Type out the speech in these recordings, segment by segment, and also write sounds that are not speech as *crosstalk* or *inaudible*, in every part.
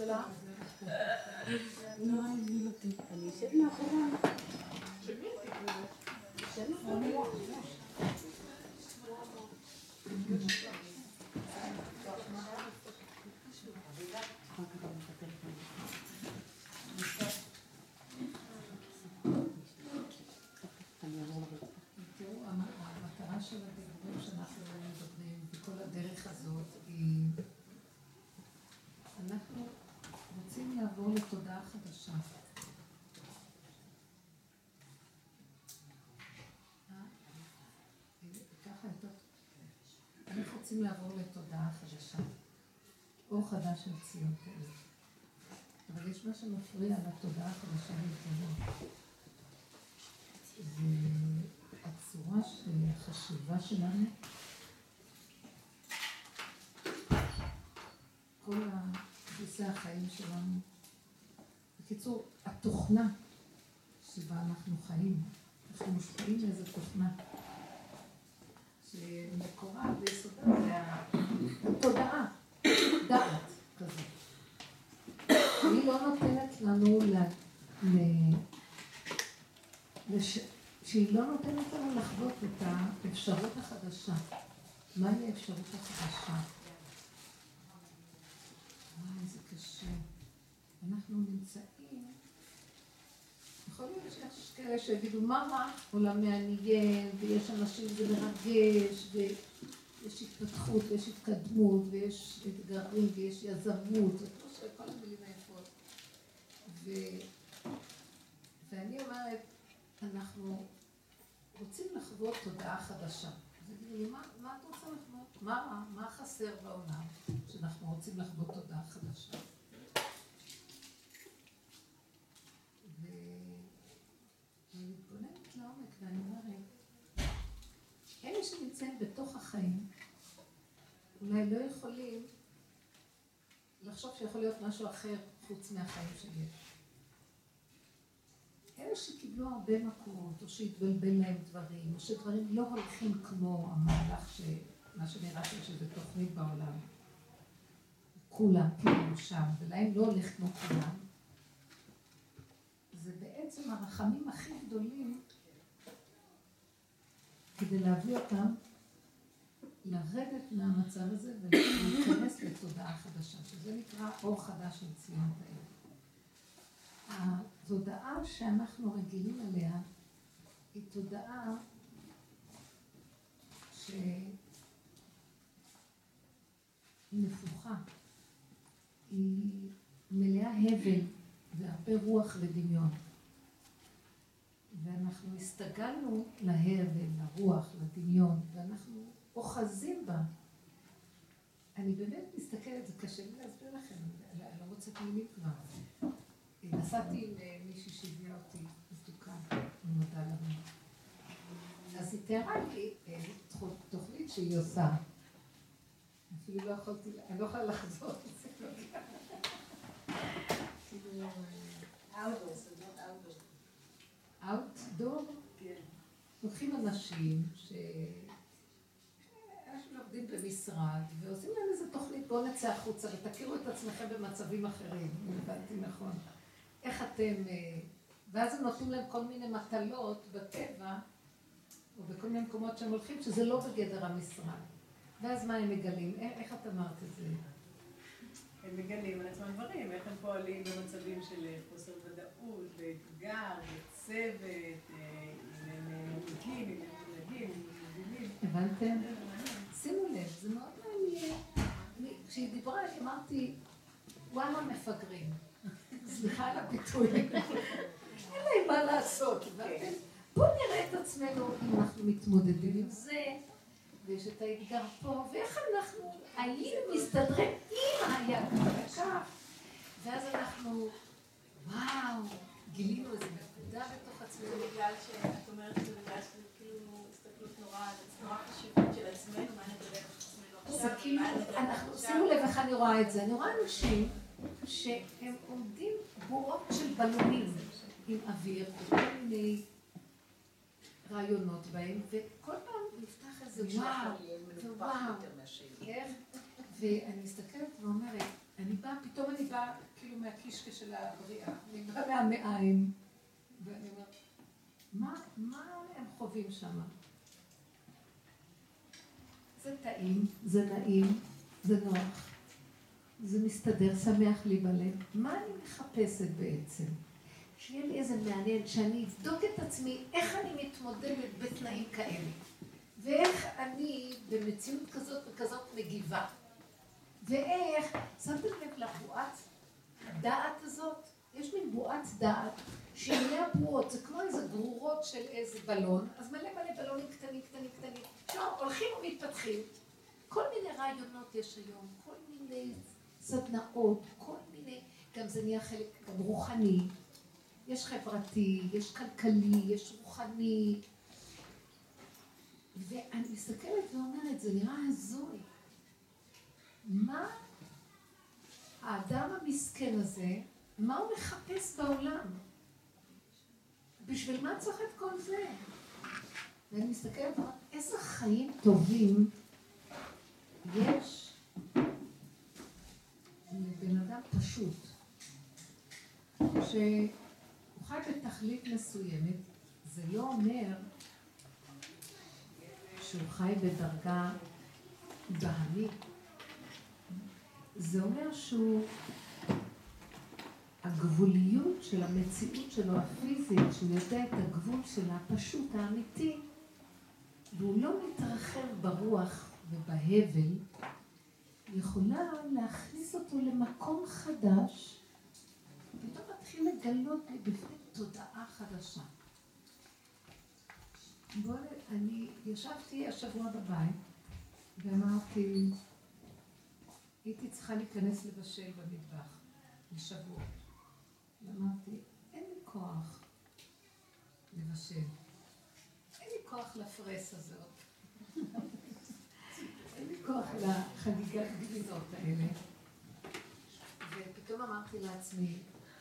שלה. *laughs* לא, אני אשב מאחורי. המטרה של הדיבורים שאנחנו מדברים, וכל הדרך הזאת, היא... אנחנו רוצים לעבור לתודעה חדשה. אנחנו רוצים לעבור לתודעה חדשה. אור חדש של ציון כאלה. אבל יש מה שמפריע לתודעה החדשה להתגלות. והצורה של החשיבה שלנו, כל דפוסי החיים שלנו, בקיצור, התוכנה שבה אנחנו חיים, אנחנו מושפעים מאיזה תוכנה. שמקורה ביסודה זה התודעה, דעת כזה. היא לא נותנת לנו ל... לש... שהיא לא נותנת לנו לחוות את האפשרות החדשה. מהי האפשרות החדשה? וואי, זה קשה. אנחנו נמצאים יכול להיות שיש כאלה שיגידו, מה רע? עולם מעניין, ויש אנשים, זה מרגש, ויש התפתחות, ויש התקדמות, ויש אתגרים, ויש יזמות, זה כמו שכל המילים היפות. ואני אומרת, אנחנו רוצים לחוות תודעה חדשה. אז לי, מה, את רוצה לחוות? מה? מה חסר בעולם שאנחנו רוצים לחוות תודעה חדשה? ואני אומרת, אלה שנמצאים בתוך החיים, אולי לא יכולים לחשוב שיכול להיות משהו אחר חוץ מהחיים שיש. אלה שקיבלו הרבה מכות, או שהתבלבל להם דברים, או שדברים לא הולכים כמו המהלך, ש... מה שנראה שם שזה תוכנית בעולם. כולם כאילו שם, ולהם לא הולך כמו כולם. זה בעצם הרחמים הכי גדולים כדי להביא אותם לרדת מהמצב הזה ולהיכנס לתודעה חדשה, שזה נקרא אור חדש של ציון תאיר. התודעה שאנחנו רגילים אליה היא תודעה שהיא נפוחה, היא מלאה הבל והרבה רוח ודמיון. ואנחנו הסתגלנו להבל, לרוח, לדמיון, ואנחנו אוחזים בה. אני באמת מסתכלת, זה קשה לי להסביר לכם, אני לא מוצאת מילים כבר. נסעתי עם אה, מישהי שהביאה אותי אני מודה לנו. אז היא תיארה לי אה, תוכנית שהיא עושה. אפילו לא יכולתי, אני לא יכולה לחזור את *laughs* זה. כאילו... אה, אאוטדור, כן. לוקחים אנשים ש... עובדים במשרד ועושים להם איזה תוכנית, בואו נצא החוצה ותכירו את עצמכם במצבים אחרים, אם הבנתי נכון. איך אתם... אה, ואז הם נותנים להם כל מיני מטלות בטבע, או בכל מיני מקומות שהם הולכים, שזה לא בגדר המשרד. ואז מה הם מגלים? איך את אמרת את זה? הם מגלים על עצמם דברים, איך הם פועלים במצבים של חוסר ודאות, ואתגר, צוות, אה, אם הם מנהיגים, אם הם מנהגים, אם מבינים. הבנתם? שימו לב, זה מאוד מעניין. כשהיא דיברה, אמרתי, וואלה מפגרים. סליחה על הביטוי. *laughs* אין להם מה לעשות, הבנתם? בואו נראה את עצמנו אם אנחנו מתמודדים עם זה, ויש את האתגר פה, ואיך אנחנו היינו מסתדרים עם היה כך, ואז אנחנו, וואו, גילינו איזה נקודה בתוך עצמנו. בגלל שאת אומרת את זה בגלל שזה כאילו הסתכלות נורא, נורא חשיבות של עצמנו, מה נדבר זה כאילו, אנחנו, שימו לב איך אני רואה את זה, אני רואה אנשים שהם בועות של בלונים עם אוויר, וכל מיני רעיונות בהם, וכל פעם נפתח איזה וואו, וואו, ואני מסתכלת ואומרת, אני באה פתאום אני באה כאילו מהקישקע של הבריאה, אני באה מהמעיים, ואני אומרת, מה, מה הם חווים שם? זה טעים, זה נעים, זה נוח, זה מסתדר, שמח לי בלב. מה אני מחפשת בעצם? שיהיה לי איזה מעניין, שאני אבדוק את עצמי, איך אני מתמודדת בתנאים כאלה. ואיך אני במציאות כזאת וכזאת מגיבה. ואיך, שמתם לב לבועת הדעת הזאת? יש מין בועת דעת שמלא הבועות, זה כמו איזה גרורות של איזה בלון, אז מלא מלא בלונים קטנים, קטנים, קטנים, עכשיו הולכים ומתפתחים. כל מיני רעיונות יש היום, כל מיני סדנאות, כל מיני, גם זה נהיה חלק, גם רוחני, יש חברתי, יש כלכלי, יש רוחני, ואני מסתכלת ואומרת, זה נראה הזוי. מה האדם המסכן הזה, מה הוא מחפש בעולם? בשביל מה צריך את כל זה? ואני מסתכלת איזה חיים טובים יש לבן אדם פשוט, שהוא חי בתכלית מסוימת, זה לא אומר שהוא חי בדרגה בהמית. זה אומר שהוא, הגבוליות של המציאות שלו, הפיזית, שהוא יודע את הגבול של הפשוט, האמיתי, והוא לא מתרחב ברוח ובהבל, יכולה להכניס אותו למקום חדש, ופתאום מתחיל לגלות מבפנים תודעה חדשה. בואו, אני ישבתי השבוע בבית ואמרתי, הייתי צריכה להיכנס לבשל במטבח לשבוע. ואמרתי, אין לי כוח לבשל. אין לי כוח לפרס הזאת. כוח לחגיגת גבינות האלה. ופתאום אמרתי לעצמי,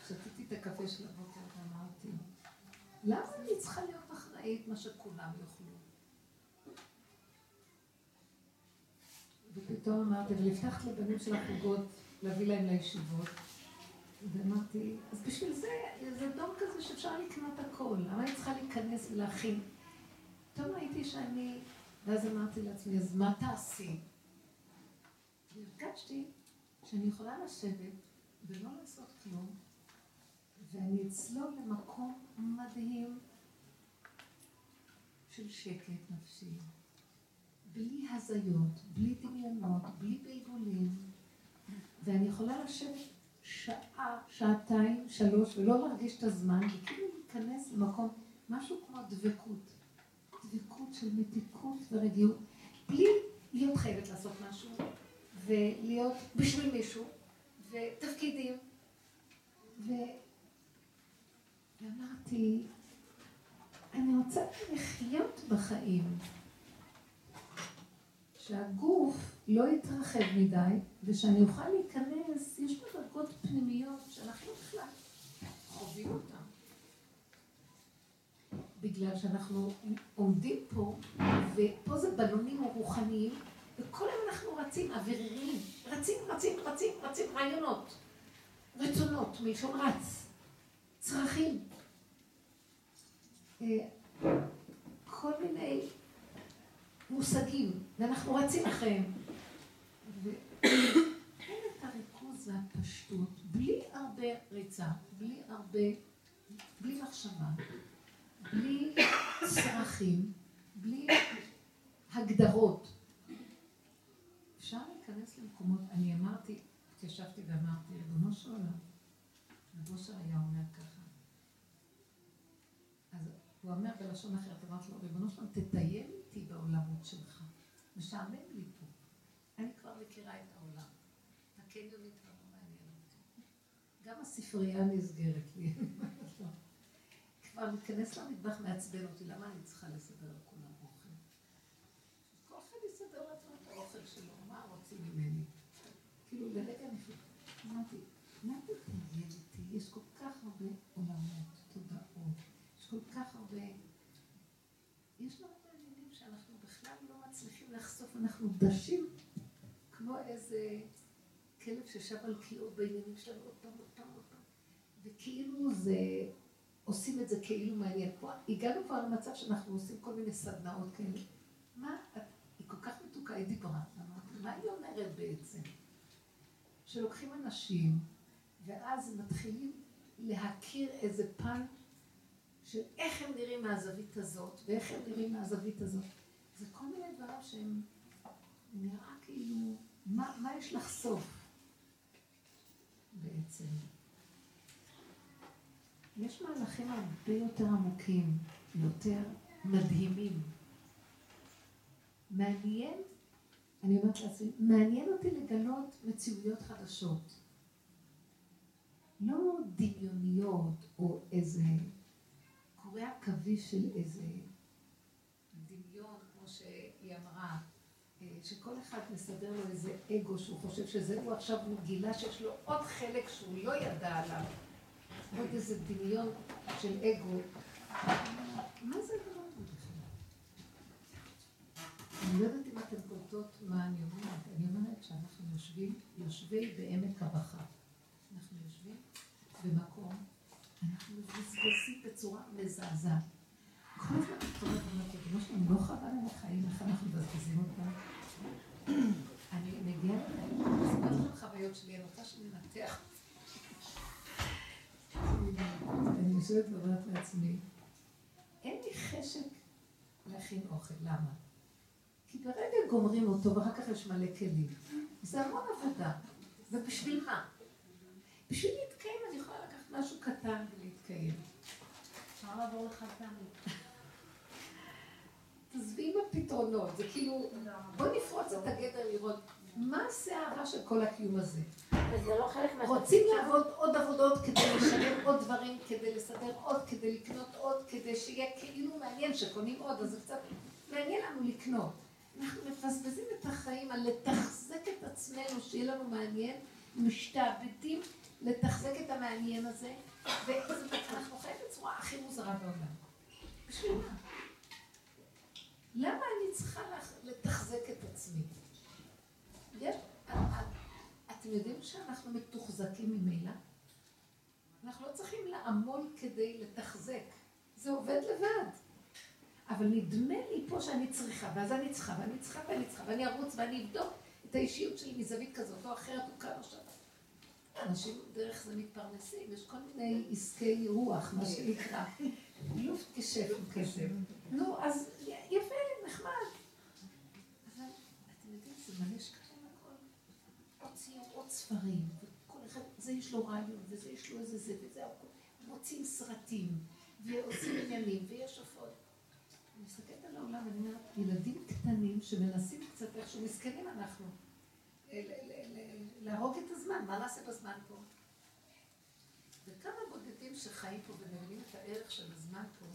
שתיתי את הקפה של הבוקר ואמרתי, למה אני צריכה להיות אחראית מה שכולם יאכלו? ופתאום אמרתי, הבטחת לבנים של החוגות להביא להם לישיבות. ואמרתי, אז בשביל זה, זה דור כזה שאפשר לקנות הכל, למה אני צריכה להיכנס ולהכין? פתאום ראיתי שאני, ואז אמרתי לעצמי, אז מה תעשי? והרגשתי שאני יכולה לשבת ולא לעשות כלום, ואני אצלול למקום מדהים של שקט נפשי. בלי הזיות, בלי דמיונות, בלי בלבולים, ואני יכולה לשבת שעה, שעתיים, שלוש, ולא להרגיש את הזמן, וכאילו להיכנס למקום, משהו כמו דבקות. דבקות של מתיקות ורגיעות, בלי להיות חייבת לעשות משהו, ולהיות בשביל מישהו, ותפקידים. ו... ואמרתי, אני רוצה לחיות בחיים. שהגוף לא יתרחב מדי, ושאני אוכל להיכנס, יש מדרגות פנימיות שאנחנו בכלל חווים אותן. בגלל שאנחנו עומדים פה, ופה זה בלונים רוחניים, וכל היום אנחנו רצים, אוויריים, רצים, רצים, רצים, רצים, רעיונות, רצונות, מלשון רץ, צרכים. אה, כל מיני מושגים, ואנחנו רצים אחריהם. ואין את הריכוז והפשטות, בלי הרבה ריצה, בלי הרבה, בלי מחשבה, בלי צרכים, בלי הגדרות. להיכנס למקומות, אני אמרתי, התיישבתי ואמרתי, ריבונו של עולם, רבו היה אומר ככה. אז הוא אומר בלשון אחרת, אמרתי לו, ריבונו של עולם, תטייל איתי בעולמות שלך. משעמם לי פה. אני כבר מכירה את העולם. הקניונית כבר לא מעניין אותי. גם הספרייה נסגרת לי. *laughs* כבר להיכנס למטבח מעצבן אותי, למה אני צריכה לסדר לכולם אוכל? כל אחד יסדר לעצמו את האוכל שלו, מה רוצים ממני? כאילו לרגע אמרתי, מה תתנגד איתי? יש כל כך הרבה עולמות, תודעות, יש כל כך הרבה... יש לנו שאנחנו בכלל לא מצליחים לחשוף, אנחנו דשים כמו איזה כלב ששב על קיאות בעניינים שלנו עוד פעם, עוד פעם, עוד פעם. וכאילו זה, עושים את זה כאילו מעניין. פה הגענו כבר למצב שאנחנו עושים כל מיני סדנאות כאלה. מה, את, היא כל כך מתוקה, היא דיברה. מה היא אומרת בעצם? שלוקחים אנשים, ואז מתחילים להכיר איזה פן של איך הם נראים מהזווית הזאת, ואיך הם נראים מהזווית הזאת. זה כל מיני דברים שהם נראה כאילו, מה, מה יש לחשוף בעצם? יש מהלכים הרבה יותר עמוקים, יותר מדהימים. מעניין, אני אומרת לעצמי, מעניין אותי לגלות מציאויות חדשות. לא דמיוניות או איזה קורי עכביש של איזה דמיון, כמו שהיא אמרה, אה, שכל אחד מסדר לו איזה אגו שהוא חושב שזה הוא עכשיו הוא גילה שיש לו עוד חלק שהוא לא ידע עליו. עוד איזה דמיון של אגו. מה זה הדבר? אני לא יודעת אם אתן קולטות מה אני אומרת. אני אומרת שאנחנו יושבים, יושבי בעמק הבכה. אנחנו יושבים במקום, אנחנו מבזבזים בצורה מזעזעת. כל הזמן את אומרת, ריבונו שלנו, לא חבל על החיים, איך אנחנו מבזבזים אותם? אני מגיעה, אני אספר לכם חוויות שלי, אני רוצה שננתח. אני יושבת ואומרת לעצמי, אין לי חשק להכין אוכל, למה? כי ברגע גומרים אותו ואחר כך יש מלא כלים. זה המון עבודה. ובשביל מה? בשביל להתקיים אני יכולה לקחת משהו קטן ולהתקיים. אפשר לעבור לך פעמים. תעזבי עם הפתרונות, זה כאילו, בוא נפרוץ את הגדר לראות מה הסערה של כל הקיום הזה. וזה לא חלק מה... רוצים לעבוד עוד עבודות כדי לשלם עוד דברים, כדי לסדר עוד, כדי לקנות עוד, כדי שיהיה כאילו מעניין שקונים עוד, אז זה קצת מעניין לנו לקנות. אנחנו מפספסים את החיים על לתחזק את עצמנו, שיהיה לנו מעניין, משתעבדים לתחזק את המעניין הזה, ואנחנו חיים בצורה הכי מוזרה בעולם. בשביל מה? למה אני צריכה לתחזק את עצמי? יש, אתם יודעים שאנחנו מתוחזקים ממילא? אנחנו לא צריכים לעמול כדי לתחזק, זה עובד לבד. אבל נדמה לי פה שאני צריכה, ואז אני צריכה, ואני צריכה, ואני צריכה, ואני ארוץ, ואני אבדוק את האישיות שלי מזווית כזאת או אחרת, או כאן עכשיו. אנשים דרך זה מתפרנסים, יש כל מיני עסקי רוח, מה שנקרא. לופט כשף כסף. נו, אז יפה, נחמד. אבל אתם יודעים, זה מלא שקרים הכל. הוציאו עוד ספרים, וכל אחד, זה יש לו רעיון, וזה יש לו איזה זה, וזה הכל. מוצאים סרטים, ועושים עניינים, ויש הופעות. אני מסתכלת על העולם ואני אומרת, ילדים קטנים שמנסים קצת איכשהו, מסכנים אנחנו. להרוג את הזמן, מה נעשה בזמן פה? וכמה בודדים שחיים פה ומבינים את הערך של הזמן פה,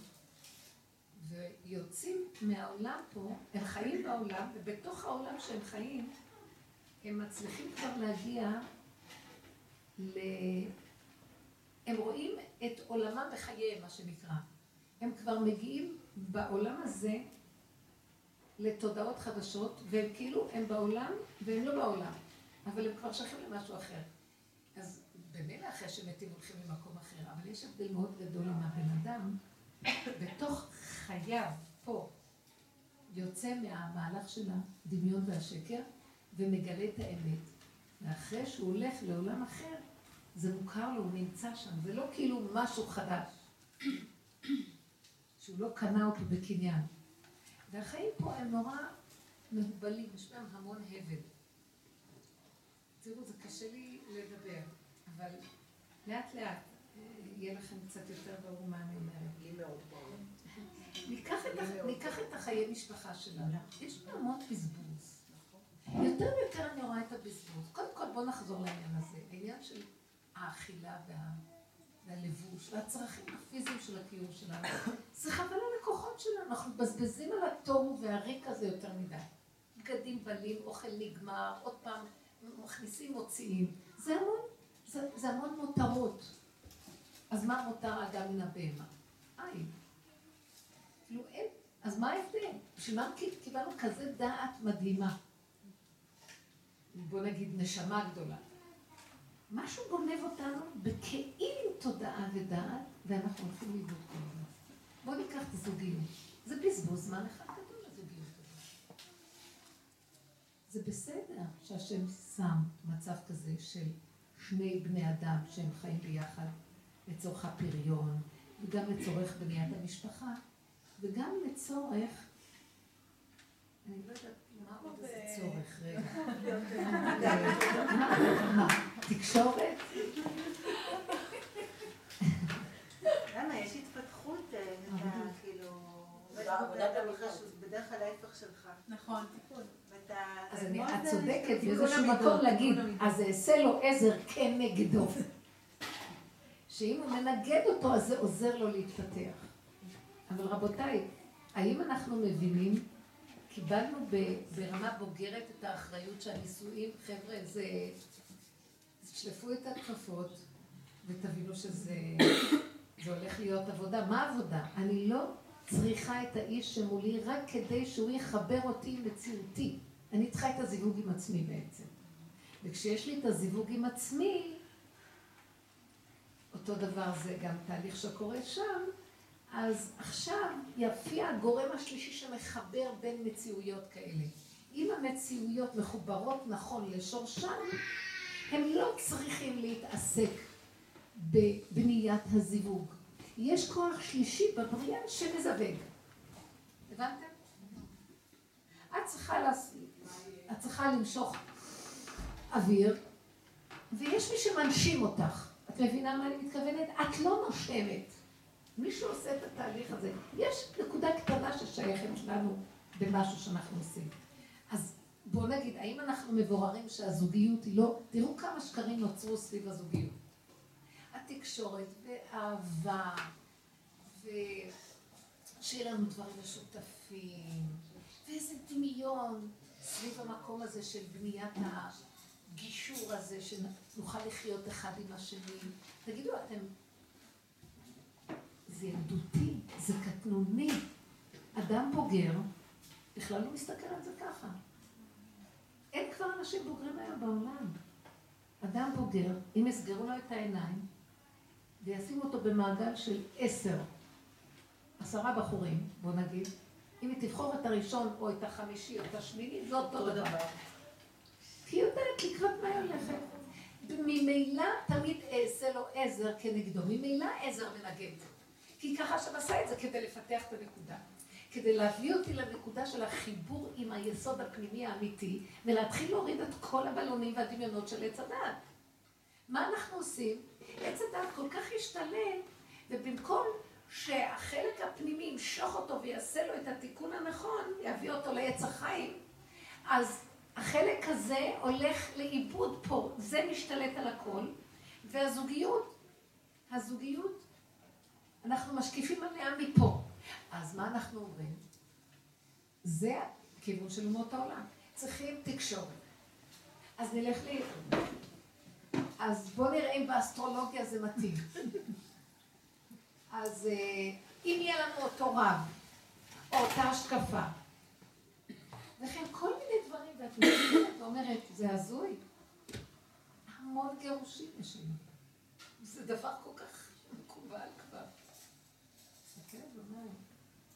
ויוצאים מהעולם פה, הם חיים בעולם, ובתוך העולם שהם חיים, הם מצליחים כבר להגיע ל... הם רואים את עולמם בחייהם, מה שנקרא. הם כבר מגיעים בעולם הזה לתודעות חדשות, והם כאילו, הם בעולם והם לא בעולם, אבל הם כבר שייכים למשהו אחר. אז במילא אחרי שמתים הולכים למקום אחר, אבל יש הבדל מאוד גדול עם הבן אדם, בתוך חייו, פה, יוצא מהמהלך של הדמיון והשקר, ומגלה את האמת. ואחרי שהוא הולך לעולם אחר, זה מוכר לו, הוא נמצא שם, זה לא כאילו משהו חדש, שהוא לא קנה אותו בקניין. והחיים פה הם נורא מהובלים, יש בהם המון הבל. תראו, זה קשה לי לדבר, אבל לאט לאט יהיה לכם קצת יותר ברור מה אני אומרת. לי מאוד ברור. ניקח את החיי משפחה שלנו. יש פה המון בזבוז. יותר ויותר אני רואה את הבזבוז. קודם כל בואו נחזור לעניין הזה. העניין של האכילה והלבוש והצרכים הפיזיים של הקיום שלנו. זה חבל הלקוחות שלנו. אנחנו מבזבזים על התוהו והריק הזה יותר מדי. בגדים בלים, אוכל נגמר, עוד פעם מכניסים, מוציאים. זה המון, זה, זה המון מותרות. אז מה מותר אדם מן הבהמה? אין. כאילו אין. אז מה ההבדל? בשביל מה קיבלנו כזה דעת מדהימה? בוא נגיד נשמה גדולה. משהו גונב אותנו בכאילו תודעה ודעת, ואנחנו הולכים לאיבוד כל הזמן. בואו ניקח את הזוגיות. זה בזבוז זמן אחד גדול הזוגיות. זה בסדר שהשם שם מצב כזה של שני בני אדם שהם חיים ביחד לצורך הפריון, וגם לצורך בניית המשפחה, וגם לצורך, אני לא יודעת צורך, רגע. *laughs* מה? תקשורת? למה? יש התפתחות, אה, אתה כאילו... בדרך כלל ההפך שלך. נכון, תיקון. אז את זה צודקת באיזשהו מקום להגיד. אז אעשה לו עזר כנגדו. שאם הוא מנגד אותו, אז זה עוזר לו להתפתח. אבל רבותיי, האם אנחנו מבינים, קיבלנו ברמה בוגרת את האחריות שהנישואים, חבר'ה, זה... תשלפו את הכפפות ותבינו שזה זה הולך להיות עבודה. מה עבודה? אני לא צריכה את האיש שמולי רק כדי שהוא יחבר אותי עם מציאותי. אני צריכה את הזיווג עם עצמי בעצם. וכשיש לי את הזיווג עם עצמי, אותו דבר זה גם תהליך שקורה שם, אז עכשיו יפיע הגורם השלישי שמחבר בין מציאויות כאלה. אם המציאויות מחוברות נכון לשורשם, הם לא צריכים להתעסק בבניית הזיווג. יש כוח שלישי בבריאה שמזווג. הבנתם? את צריכה, לעש... את צריכה למשוך אוויר, ויש מי שמנשים אותך. את מבינה מה אני מתכוונת? את לא נושמת. מישהו עושה את התהליך הזה. יש נקודה קטנה ששייכת לנו במשהו שאנחנו עושים. אז בואו נגיד, האם אנחנו מבוררים שהזוגיות היא לא... תראו כמה שקרים נוצרו סביב הזוגיות. התקשורת ואהבה, ושיהיה לנו דברים משותפים, ואיזה דמיון סביב המקום הזה של בניית הגישור הזה, שנוכל לחיות אחד עם השני. תגידו, אתם... זה ילדותי, זה קטנוני. אדם בוגר, בכלל לא מסתכל על זה ככה. אין כבר אנשים בוגרים היום בעולם. אדם בוגר, אם יסגרו לו את העיניים וישימו אותו במעגל של עשר, עשרה בחורים, בוא נגיד, אם היא תבחור את הראשון או את החמישי או את השמיני, זה אותו דבר. כי היא יודעת לקראת מה היא הולכת. ממילא תמיד אעשה לו עזר כנגדו, ממילא עזר מנגד. כי ככה שם עשה את זה כדי לפתח את הנקודה. כדי להביא אותי לנקודה של החיבור עם היסוד הפנימי האמיתי, ולהתחיל להוריד את כל הבלונים והדמיונות של עץ הדעת. מה אנחנו עושים? עץ הדעת כל כך השתלם, ובמקום שהחלק הפנימי ימשוך אותו ויעשה לו את התיקון הנכון, יביא אותו לעץ החיים, אז החלק הזה הולך לאיבוד פה, זה משתלט על הכל, והזוגיות, הזוגיות, אנחנו משקיפים עליה מפה. אז מה אנחנו אומרים? זה הכיוון של אומות העולם. צריכים תקשורת. אז נלך ל... אז בואו נראה אם באסטרולוגיה זה מתאים. אז אה, אם יהיה לנו אותו רב, או אותה השקפה, וכן כל מיני דברים, ואת מסתכלת ואומרת, זה הזוי. המון גירושים יש לנו. זה דבר כל כך מקובל כבר. מסתכלת ואומרת,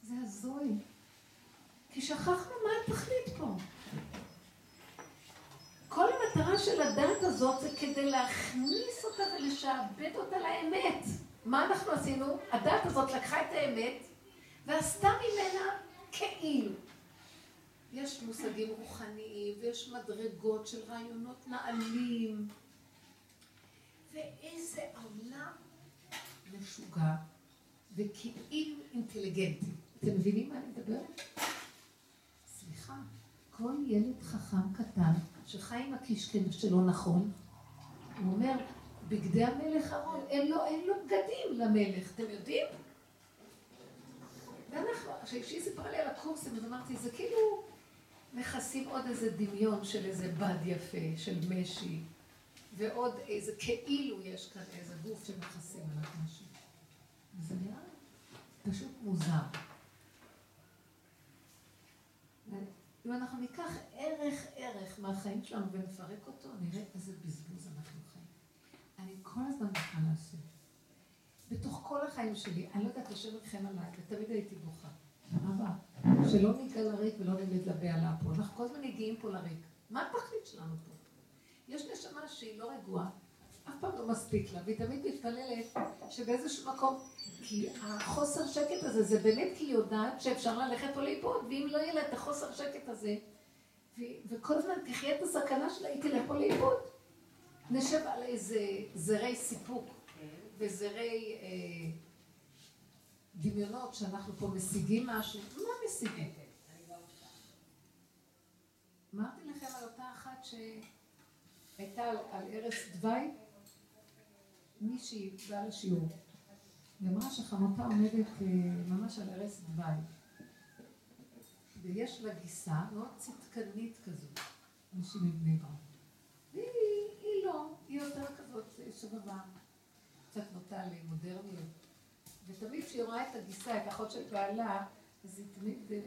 זה הזוי. כי שכחנו מה התכלית פה. כל המטרה של הדת הזאת זה כדי להכניס אותה ולשעבד אותה לאמת. מה אנחנו עשינו? הדת הזאת לקחה את האמת ועשתה ממנה כאילו. יש מושגים רוחניים ויש מדרגות של רעיונות נעלים. ואיזה עולם משוגע וכאילו אינטליגנטי. אתם מבינים מה אני מדברת? סליחה, כל ילד חכם קטן שחי עם הקשקש שלו נכון, הוא אומר, בגדי המלך ארון, אין לו, אין לו בגדים למלך, אתם יודעים? ואנחנו, כשאשתי סיפרה לי על הקורסים, אז אמרתי, זה כאילו מכסים עוד איזה דמיון של איזה בד יפה, של משי, ועוד איזה כאילו יש כאן איזה גוף שמכסים עליו משהו. זה נראה פשוט מוזר. אם אנחנו ניקח ערך ערך מהחיים שלנו ונפרק אותו, נראה איזה בזבוז אנחנו חיים. אני כל הזמן צריכה לעשות. בתוך כל החיים שלי, אני לא יודעת, השם ירחם עליי, ותמיד הייתי בוכה. אבל, שלא ניגע לריק ולא נלד לבהלה פה. אנחנו כל הזמן מגיעים פה לריק. מה התכלית שלנו פה? יש נשמה שהיא לא רגועה, אף פעם לא מספיק לה, והיא תמיד מתפללת שבאיזשהו מקום, כי החוסר שקט הזה, זה באמת כי היא יודעת שאפשר ללכת פה לאיבוד, ואם לא יהיה לה את החוסר שקט הזה, ו- וכל הזמן תחיה את הסכנה שלה, היא תלך פה לאיבוד. נשב על איזה זרי סיפוק וזרי אה, דמיונות שאנחנו פה משיגים משהו. מה משיגים? אמרתי לכם על אותה אחת שהייתה על ערש דווי, מישהי באה לשיעור. היא אמרה שחמותה עומדת אה, ממש על ערש דווי. ויש לה גיסה מאוד צדקנית כזאת, מישהי מבני ברק. והיא היא לא, היא יותר כזאת אה, שבבה, קצת נוטה למודרניות. ותמיד כשהיא רואה את הגיסה, את האחות של בעלה, אז היא תמיד, אה,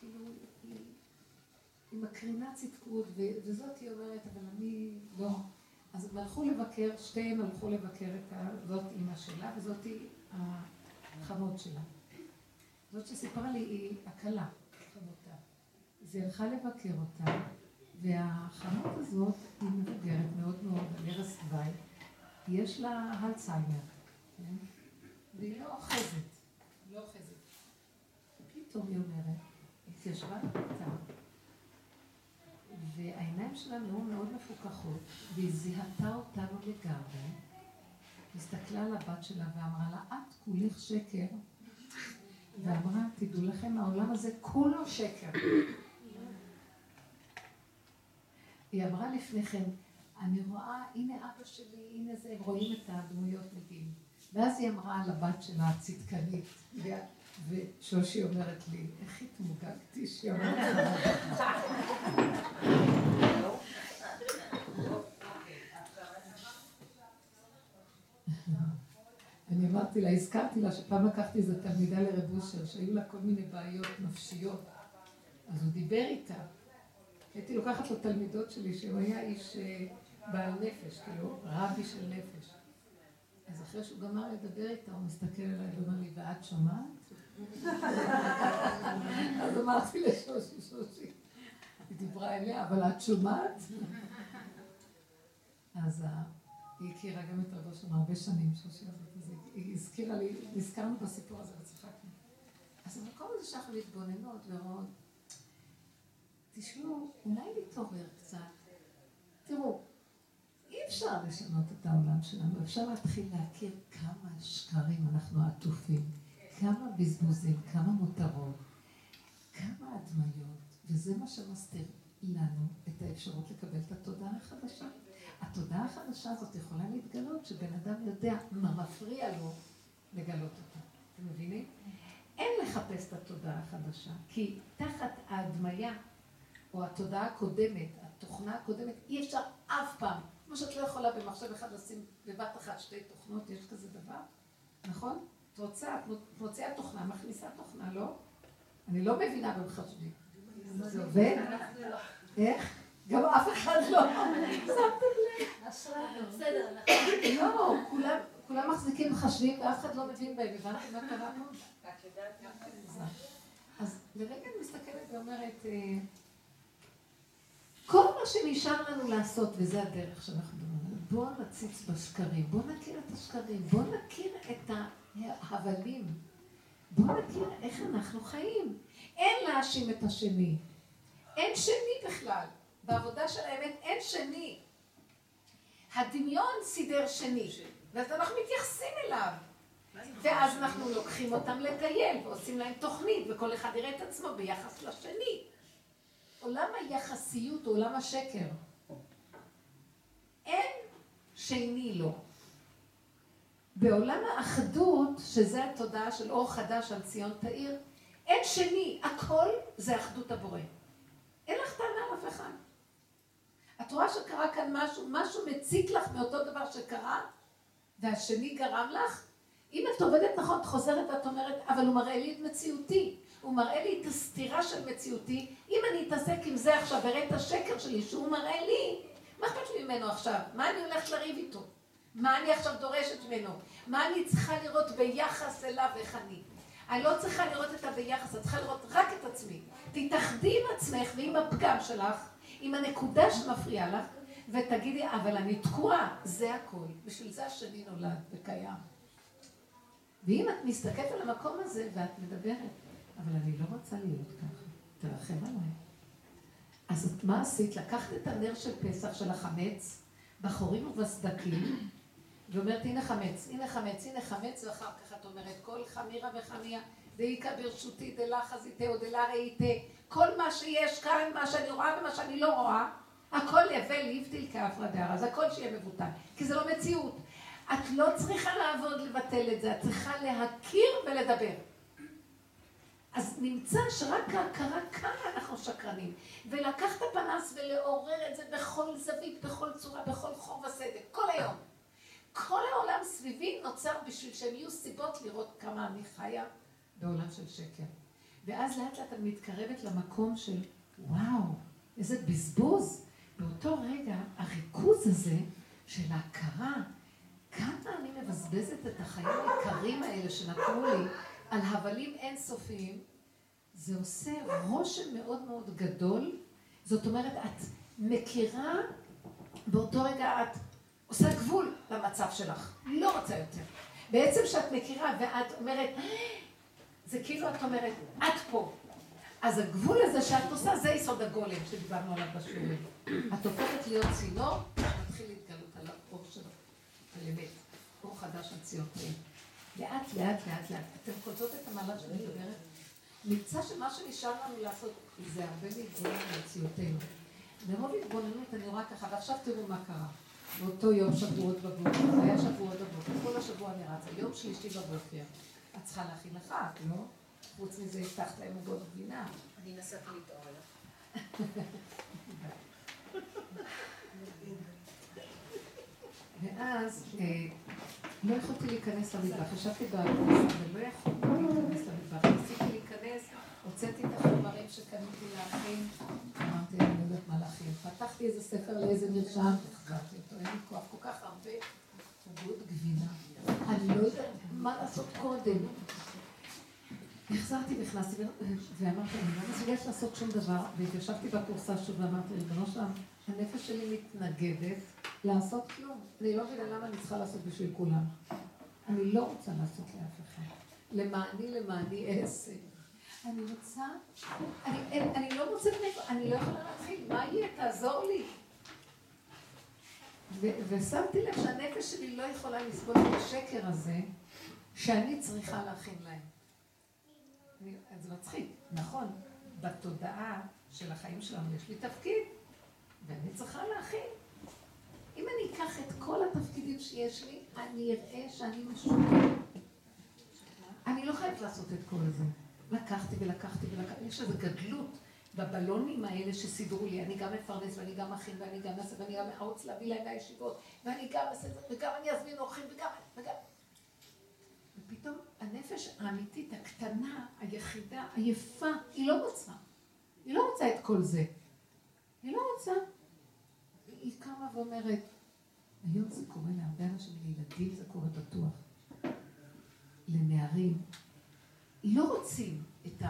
כאילו, היא, היא מקרינה צדקות, וזאת היא אומרת, אבל אני לא. אז הם הלכו לבקר, שתיהן הלכו לבקר את ה... זאת אימא שלה, וזאת החמות שלה. זאת שסיפרה לי היא הכלה, חמותה. אז היא הלכה לבקר אותה, והחמות הזאת היא מבוגרת מאוד מאוד, על ערש דווי. יש לה הלצהיימר, כן? והיא לא אוחזת, לא אוחזת. פתאום היא אומרת, התיישבה במיטה, והעיניים שלה נהיו מאוד מפוקחות, והיא זיהתה אותנו לגמרי, הסתכלה על הבת שלה ואמרה לה, את כולך שקר, ואמרה, תדעו לכם, העולם הזה כולו שקר. היא אמרה לפני כן, אני רואה, הנה אבא שלי, הנה זה, הם רואים את הדמויות מגיעים. ואז היא אמרה על הבת שלה הצדקנית, ושושי אומרת לי, איך התמוגגתי לך. אני אמרתי לה, הזכרתי לה שפעם לקחתי איזה תלמידה לרב אושר, שהיו לה כל מיני בעיות נפשיות. אז הוא דיבר איתה. הייתי לוקחת לו תלמידות שלי, שהוא היה איש אה, בעל נפש, כאילו, רבי של נפש. אז אחרי שהוא גמר לדבר איתה, הוא מסתכל עליי ואומר לי, ואת שומעת? אז אמרתי לשושי, שושי, היא דיברה אליה, אבל את שומעת? אז היא הכירה גם את רבו שם הרבה שנים, שושי הזאת, אז היא הזכירה לי, נזכרנו בסיפור הזה וצחקנו. אז המקום הזה שאנחנו מתבוננות ורואות, תשמעו, אולי להתעורר קצת. תראו, אי אפשר לשנות את העולם שלנו, אפשר להתחיל להכיר כמה שקרים אנחנו עטופים, כמה בזבוזים, כמה מותרות, כמה הדמיות, וזה מה שמסתיר לנו את האפשרות לקבל את התודעה החדשה. התודעה החדשה הזאת יכולה להתגלות שבן אדם יודע מה מפריע לו לגלות אותה. אתם מבינים? אין לחפש את התודעה החדשה, כי תחת ההדמיה או התודעה הקודמת, התוכנה הקודמת, אי אפשר אף פעם, כמו שאת לא יכולה במחשב אחד לשים בבת אחת שתי תוכנות, יש כזה דבר, נכון? את רוצה, את מוציאה תוכנה, מכניסה תוכנה, לא? אני לא מבינה במחשבים. זה עובד? איך? גם אף אחד לא. שמתם לב. לא, כולם מחזיקים מחשבים ואף אחד לא מבין בהם. הבנתם מה קרה פה? אז לרגע אני מסתכלת ואומרת, כל מה שנשאר לנו לעשות, וזה הדרך שאנחנו מדברים, בואו נציץ בשקרים, בואו נכיר את השקרים, בואו נכיר את ההבלים, בואו נכיר איך אנחנו חיים. אין להאשים את השני. אין שני בכלל. בעבודה של האמת אין שני. הדמיון סידר שני, ואז אנחנו מתייחסים אליו. ואז אנחנו לוקחים אותם לטייל, ועושים להם תוכנית, וכל אחד יראה את עצמו ביחס לשני. עולם היחסיות הוא עולם השקר. אין שני לו. בעולם האחדות, שזה התודעה של אור חדש על ציון תאיר, אין שני, הכל זה אחדות הבורא. אין לך טענה על אף אחד. את רואה שקרה כאן משהו, משהו מציק לך מאותו דבר שקרה, והשני גרם לך? אם את עובדת נכון, את חוזרת ואת אומרת, אבל הוא מראה לי את מציאותי. הוא מראה לי את הסתירה של מציאותי. אם אני אתעסק עם זה עכשיו, אראה את השקר שלי שהוא מראה לי, מה אכפת לי ממנו עכשיו? מה אני הולכת לריב איתו? מה אני עכשיו דורשת ממנו? מה אני צריכה לראות ביחס אליו איך אני? אני לא צריכה לראות את הביחס, את צריכה לראות רק את עצמי. תתאחדי עם עצמך ועם הפגם שלך, עם הנקודה שמפריעה לך, ותגידי, אבל אני תקועה, זה הכל. בשביל זה השני נולד וקיים. ואם את מסתכלת על המקום הזה ואת מדברת, אבל אני לא רוצה להיות ככה, תרחם עליי. אז מה עשית? לקחת את הנר של פסח, של החמץ, בחורים ובסדקים, ואומרת, הנה חמץ, הנה חמץ, הנה חמץ, ואחר כך את אומרת, כל חמירה וחמיה, דאיכא ברשותי, דלה חזיתי או דלה ראיתי, כל מה שיש כאן, מה שאני רואה ומה שאני לא רואה, הכל יבל ליבטיל כאפרא דארא, אז הכל שיהיה מבוטל, כי זה לא מציאות. את לא צריכה לעבוד לבטל את זה, את צריכה להכיר ולדבר. אז נמצא שרק ההכרה כמה אנחנו שקרנים, ולקח את הפנס ולעורר את זה בכל זווית, בכל צורה, בכל חור וסדק, כל היום. כל העולם סביבי נוצר בשביל שהם יהיו סיבות לראות כמה אני חיה בעולם של שקר. ואז לאט לאט אני מתקרבת למקום של וואו, איזה בזבוז. באותו רגע הריכוז הזה של ההכרה, כמה אני מבזבזת את החיים היקרים האלה שנתנו לי על הבלים אינסופיים, זה עושה רושם מאוד מאוד גדול. זאת אומרת, את מכירה, באותו רגע את עושה גבול למצב שלך. לא רוצה יותר. בעצם כשאת מכירה ואת אומרת, זה כאילו את אומרת, את פה. אז הגבול הזה שאת עושה, זה יסוד הגולם שדיברנו עליו בשיעורים. את הופכת להיות צינור, מתחיל להתגלות על האור שלו, על אמת. אור חדש על ציונכם. לאט, לאט, לאט, לאט. אתם קולטות את המהלך שאני מדברת? נמצא שמה שנשאר לנו לעשות זה הרבה להתבונן במציאותנו. מרוב התבוננות אני רואה ככה, ועכשיו תראו מה קרה. באותו יום שבועות בבוקר, היה שבועות בבוקר, כל השבוע אני רצה, יום שלישי בבוקר. את צריכה להכין לך, לא? חוץ מזה הבטחת להם עוגות גבינה. אני נסעתי להתעורר. ואז אה, לא יכולתי להיכנס למטבח, ישבתי בכניסה ולא יכולתי להיכנס למטבח, ניסיתי להיכנס, הוצאתי את החומרים שקניתי להכין, אמרתי, אני לא יודעת מה להכין. פתחתי איזה ספר לאיזה מרשם, החזרתי אותו, אין לי כוח, כל כך הרבה עוגות גבינה. אני לא יודעת מה לעשות קודם. החזרתי ונכנסתי ואמרתי, אני לא מסוגלת לעשות שום דבר, והתיישבתי בכורסה שוב ואמרתי, ריבונו שלם, הנפש שלי מתנגדת לעשות כלום. אני לא מבינה למה אני צריכה לעשות בשביל כולם. אני לא רוצה לעשות לאף אחד. למעני, למעני אעשה. אני רוצה, אני, אני, לא מאיפה, אני לא יכולה להתחיל, מה יהיה? תעזור לי. ושמתי לב שהנפש שלי לא יכולה לסבול את השקר הזה, שאני צריכה להכין להם. זה מצחיק, נכון, בתודעה של החיים שלנו יש לי תפקיד, ואני צריכה להכין. אם אני אקח את כל התפקידים שיש לי, אני אראה שאני משוגעת. אני לא חייבת לעשות את כל זה. לקחתי ולקחתי ולקחתי, יש איזו גדלות בבלונים האלה שסידרו לי, אני גם מפרנס ואני גם מכין ואני גם אעשה ואני גם ארוץ להביא להם מהישיבות ואני גם אעשה את זה וגם אני אזמין אורחים וגם, וגם. ופתאום הנפש האמיתית, הקטנה, היחידה, היפה, היא לא רוצה. היא לא רוצה את כל זה. היא לא רוצה. היא קמה ואומרת, היום זה קורה להרבה אנשים, לילדים זה קורה בטוח, לנערים. לא רוצים את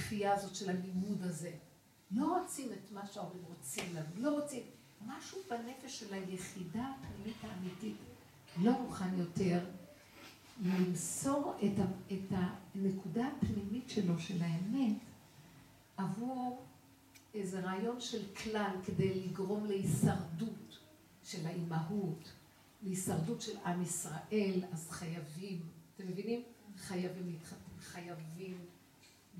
הכפייה הזאת של הלימוד הזה. לא רוצים את מה שההורים רוצים לנו. לא רוצים. משהו בנפש של היחידה הפנימית האמיתית לא מוכן יותר למסור את, ה, את הנקודה הפנימית שלו, של האמת, עבור איזה רעיון של כלל כדי לגרום להישרדות של האימהות, להישרדות של עם ישראל, אז חייבים, אתם מבינים? חייבים להתחתן, חייבים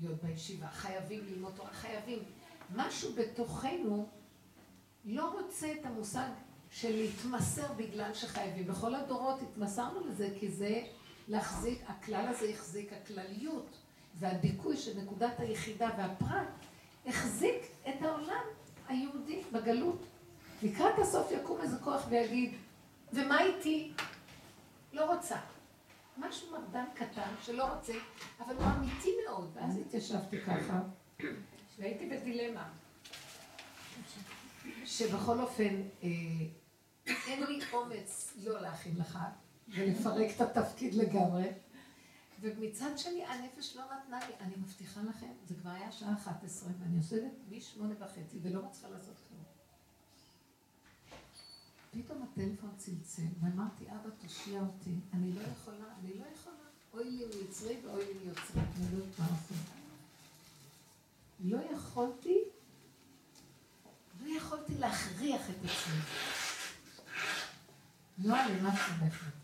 להיות בישיבה, חייבים ללמוד תורה, חייבים. משהו בתוכנו לא רוצה את המושג של להתמסר בגלל שחייבים. בכל הדורות התמסרנו לזה כי זה להחזיק, הכלל הזה החזיק, הכלליות והדיכוי של נקודת היחידה והפרט החזיק את העולם היהודי בגלות. לקראת הסוף יקום איזה כוח ויגיד, ומה איתי? לא רוצה. משהו מרדן קטן שלא רוצה, אבל הוא אמיתי מאוד. ואז התיישבתי ככה, והייתי בדילמה. שבכל אופן, אה, אין לי אומץ לא להכין לך ולפרק את התפקיד לגמרי. ומצד שני, הנפש לא נתנה לי, אני מבטיחה לכם, זה כבר היה שעה 11, ואני יושבת משמונה וחצי ולא מצליחה לעשות כלום. פתאום הטלפון צלצל, ואמרתי, אבא, תושיע אותי, אני לא יכולה, אני לא יכולה. אוי לי מיצרי ואוי לי מיוצרי, אני לא לעשות. לא יכולתי, לא יכולתי להכריח את עצמי. לא על מה צודקת.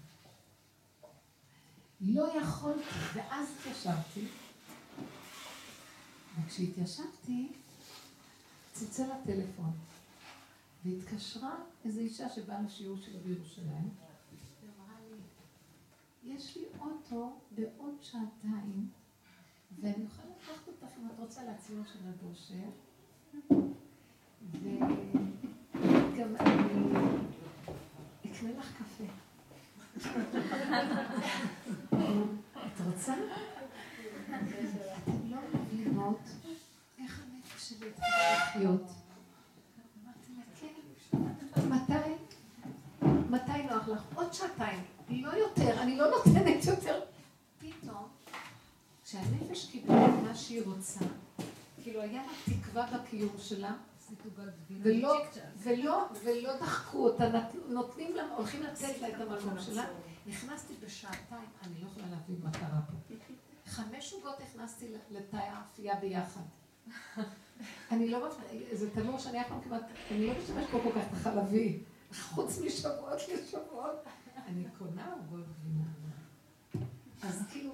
לא יכולתי, ואז התיישבתי, וכשהתיישבתי, צלצל הטלפון, והתקשרה איזו אישה שבאה לשיעור שלה בירושלים, יש לי אוטו בעוד שעתיים, ואני אוכל לקחת אותך אם את רוצה לציון של הבושר, וגם אני אקנה לך קפה. את רוצה? אתם לא מבינות איך הנפש שלי התחילה לחיות. אמרתי לה, כן. מתי? מתי נוח לך? עוד שעתיים. לא יותר, אני לא נותנת יותר. פתאום, כשהנפש קיבלה את מה שהיא רוצה, כאילו היה לה תקווה בקיום שלה, ולא, ולא, ולא דחקו אותה, נותנים לה, הולכים לתת לה את המקום שלה. נכנסתי בשעתיים, אני לא יכולה להבין מה קרה פה. חמש עוגות הכנסתי לתאי האפייה ביחד. אני לא זה תנור שאני אף פעם כמעט, אני לא משתמשת פה כל כך את החלבי, חוץ משבועות לשבועות. אני קונה עוגות גבינה. אז כאילו,